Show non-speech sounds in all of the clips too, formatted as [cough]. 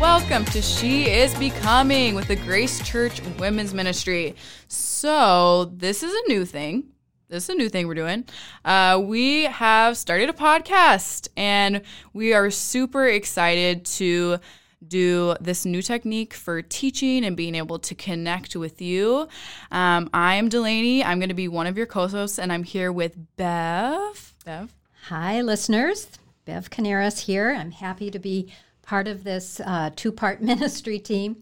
Welcome to She is Becoming with the Grace Church Women's Ministry. So, this is a new thing. This is a new thing we're doing. Uh, we have started a podcast and we are super excited to do this new technique for teaching and being able to connect with you. Um, I'm Delaney. I'm going to be one of your co hosts, and I'm here with Bev. Bev. Hi, listeners. Bev Canaris here. I'm happy to be part of this uh, two part [laughs] ministry team.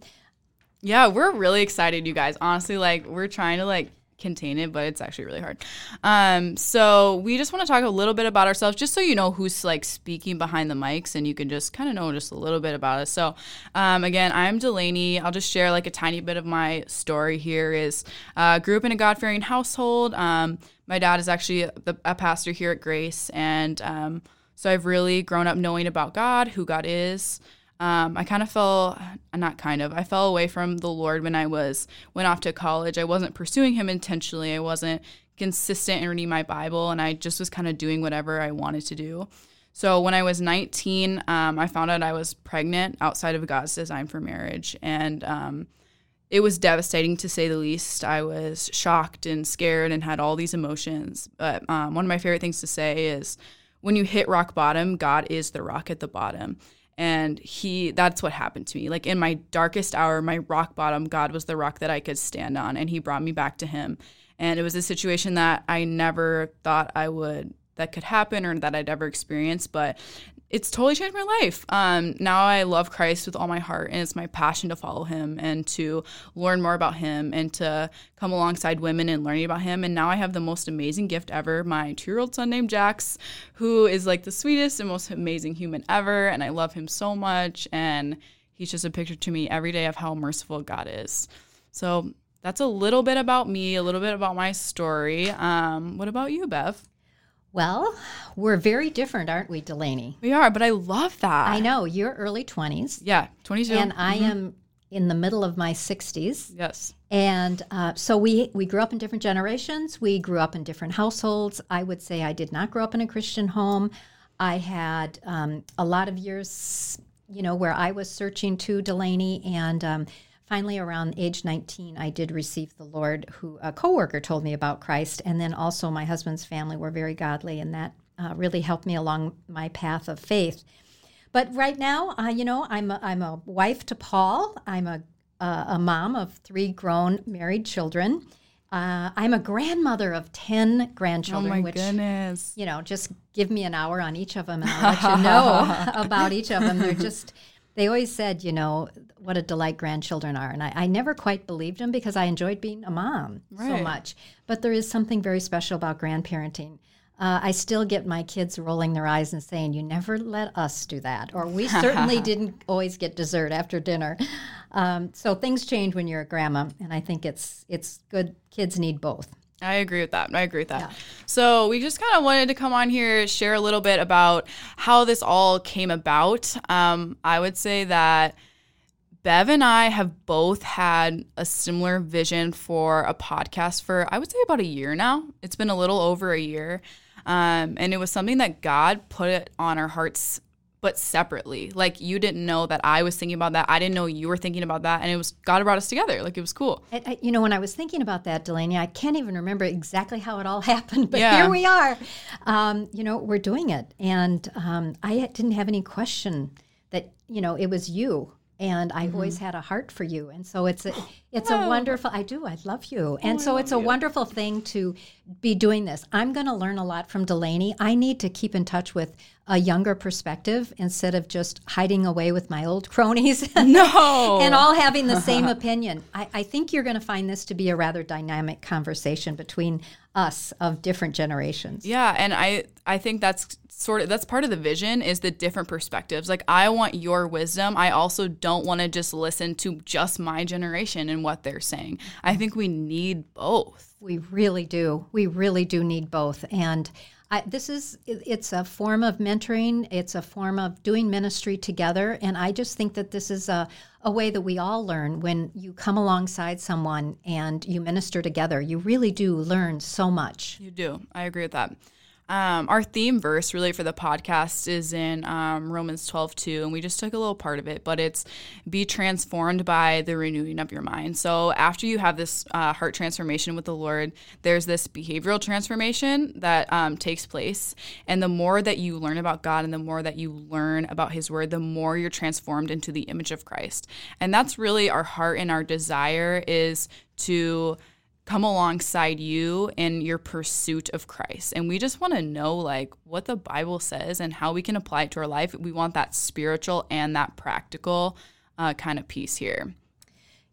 Yeah, we're really excited, you guys. Honestly, like we're trying to like contain it, but it's actually really hard. Um, so we just want to talk a little bit about ourselves, just so you know who's like speaking behind the mics, and you can just kind of know just a little bit about us. So, um, again, I'm Delaney. I'll just share like a tiny bit of my story here. Is uh, grew up in a God fearing household. Um, my dad is actually a, a, pastor here at Grace, and um, so I've really grown up knowing about God, who God is. Um, I kind of fell, not kind of, I fell away from the Lord when I was went off to college. I wasn't pursuing Him intentionally. I wasn't consistent in reading my Bible, and I just was kind of doing whatever I wanted to do. So when I was 19, um, I found out I was pregnant outside of God's design for marriage, and um, it was devastating to say the least. I was shocked and scared and had all these emotions. But um, one of my favorite things to say is when you hit rock bottom, God is the rock at the bottom. And he that's what happened to me. Like in my darkest hour, my rock bottom, God was the rock that I could stand on and he brought me back to him. And it was a situation that I never thought I would that could happen or that I'd ever experience, but it's totally changed my life. Um, now I love Christ with all my heart, and it's my passion to follow Him and to learn more about Him and to come alongside women and learning about Him. And now I have the most amazing gift ever my two year old son named Jax, who is like the sweetest and most amazing human ever. And I love him so much. And he's just a picture to me every day of how merciful God is. So that's a little bit about me, a little bit about my story. Um, what about you, Bev? Well, we're very different, aren't we, Delaney? We are, but I love that. I know. You're early 20s. Yeah, 22. And I mm-hmm. am in the middle of my 60s. Yes. And uh, so we, we grew up in different generations. We grew up in different households. I would say I did not grow up in a Christian home. I had um, a lot of years, you know, where I was searching to Delaney. And um, finally around age 19 i did receive the lord who a coworker told me about christ and then also my husband's family were very godly and that uh, really helped me along my path of faith but right now uh, you know i'm a, I'm a wife to paul i'm a, uh, a mom of three grown married children uh, I'm a grandmother of 10 grandchildren. Oh my which, goodness. You know, just give me an hour on each of them and I'll let you [laughs] know about each of them. They're just they always said, you know, what a delight grandchildren are. And I, I never quite believed them because I enjoyed being a mom right. so much. But there is something very special about grandparenting. Uh, I still get my kids rolling their eyes and saying, You never let us do that. Or we [laughs] certainly didn't always get dessert after dinner. Um, so things change when you're a grandma. And I think it's, it's good. Kids need both. I agree with that. I agree with that. Yeah. So we just kind of wanted to come on here, share a little bit about how this all came about. Um, I would say that Bev and I have both had a similar vision for a podcast for, I would say, about a year now. It's been a little over a year. Um, and it was something that God put on our hearts but separately. Like you didn't know that I was thinking about that. I didn't know you were thinking about that, and it was God brought us together. Like it was cool. I, I, you know, when I was thinking about that, Delaney, I can't even remember exactly how it all [laughs] happened, but yeah. here we are. Um, you know, we're doing it, and um, I didn't have any question that you know it was you and I've mm-hmm. always had a heart for you. And so it's a [gasps] it's a wonderful I do, I love you. And oh, so it's a you. wonderful thing to be doing this. I'm gonna learn a lot from Delaney. I need to keep in touch with a younger perspective instead of just hiding away with my old cronies. [laughs] No. and all having the same [laughs] opinion. I, I think you're gonna find this to be a rather dynamic conversation between us of different generations. Yeah, and I I think that's sort of that's part of the vision is the different perspectives. Like I want your wisdom. I also don't want to just listen to just my generation and what they're saying. I think we need both. We really do. We really do need both. And I, this is it's a form of mentoring it's a form of doing ministry together and i just think that this is a, a way that we all learn when you come alongside someone and you minister together. You really do learn so much. You do. I agree with that Um, our theme verse really for the podcast is in um, Romans 12, 2, and we just took a little part of it, but it's be transformed by the renewing of your mind. So after you have this uh, heart transformation with the Lord, there's this behavioral transformation that um, takes place. And the more that you learn about God and the more that you learn about His Word, the more you're transformed into the image of Christ. And that's really our heart and our desire is to come alongside you in your pursuit of Christ. And we just want to know like what the Bible says and how we can apply it to our life. We want that spiritual and that practical uh, kind of piece here.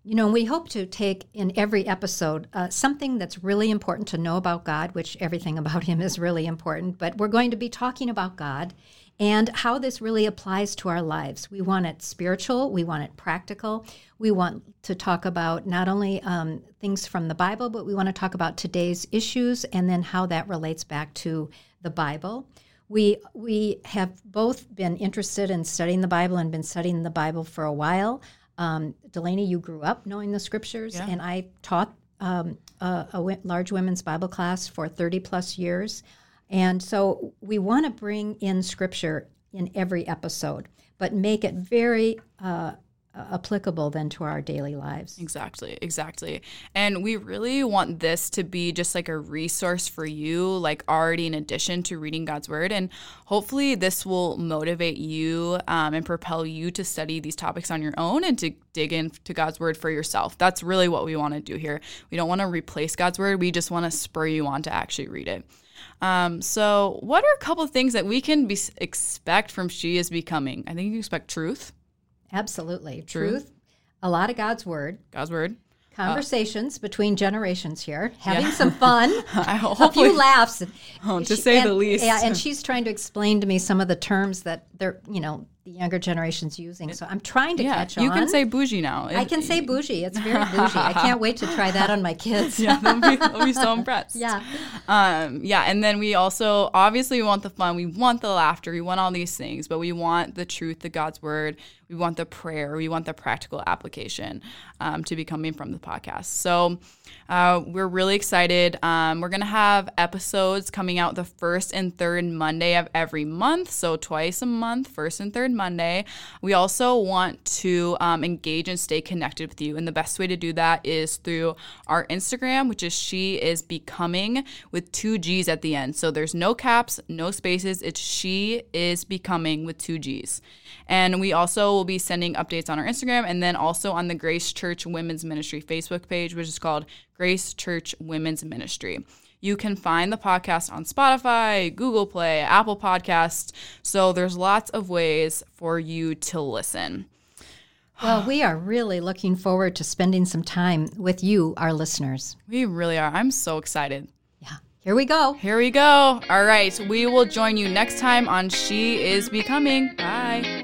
You know, we hope to take in every episode uh, something that's really important to know about God, which everything [laughs] about Him is really important, but we're going to be talking about God and how this really applies to our lives. We want it spiritual, we want it practical. We want to talk about not only um, things from the Bible, but we want to talk about today's issues and then how that relates back to the Bible. We, we have both been interested in studying the Bible and been studying the Bible for a while. Um, Delaney, you grew up knowing the scriptures, Yeah. and I taught um, a, a large women's Bible class for 30 plus years. And so we want to bring in scripture in every episode, but make it very uh, applicable then to our daily lives. Exactly, exactly. And we really want this to be just like a resource for you, like already in addition to reading God's Word. And hopefully, this will motivate you um, and propel you to study these topics on your own and to dig into God's Word for yourself. That's really what we want to do here. We don't want to replace God's Word, we just want to spur you on to actually read it. Um, so, what are a couple of things that we can be, expect from She is Becoming? I think you can expect truth, Absolutely. Truth. Truth, a lot of God's word, God's Word. conversations between generations here, having some fun. [laughs] I a few laughs. Oh, to She- say the least. Yeah, and she's trying to explain to me some of the terms that they're, you know, the younger generation's using. So I'm trying to yeah, catch on. you can say bougie now. I can say bougie. It's very bougie. I can't wait to try that on my kids. yeah, they'll be, they'll be so [laughs] impressed. Yeah. Um, yeah, and then we also obviously we want the fun, we want the laughter, we want all these things, but we want the truth, the God's word, we want the prayer, we want the practical application um, to be coming from the podcast. So uh, we're really excited. Um, we're gonna have episodes coming out the first and third Monday of every month, so twice a month, first and third Monday. We also want to um, engage and stay connected with you, and the best way to do that is through our Instagram, which is she is becoming with two G's at the end. So there's no caps, no spaces. It's she is becoming with two G's. And we also will be sending updates on our Instagram and then also on the Grace Church Women's Ministry Facebook page, which is called Grace Church Women's Ministry. You can find the podcast on Spotify, Google Play, Apple Podcasts. So there's lots of ways for you to listen. Well, we are really looking forward to spending some time with you, our listeners. We really are. I'm so excited. Yeah. Here we go. Here we go. All right. We will join you next time on She is Becoming. Bye.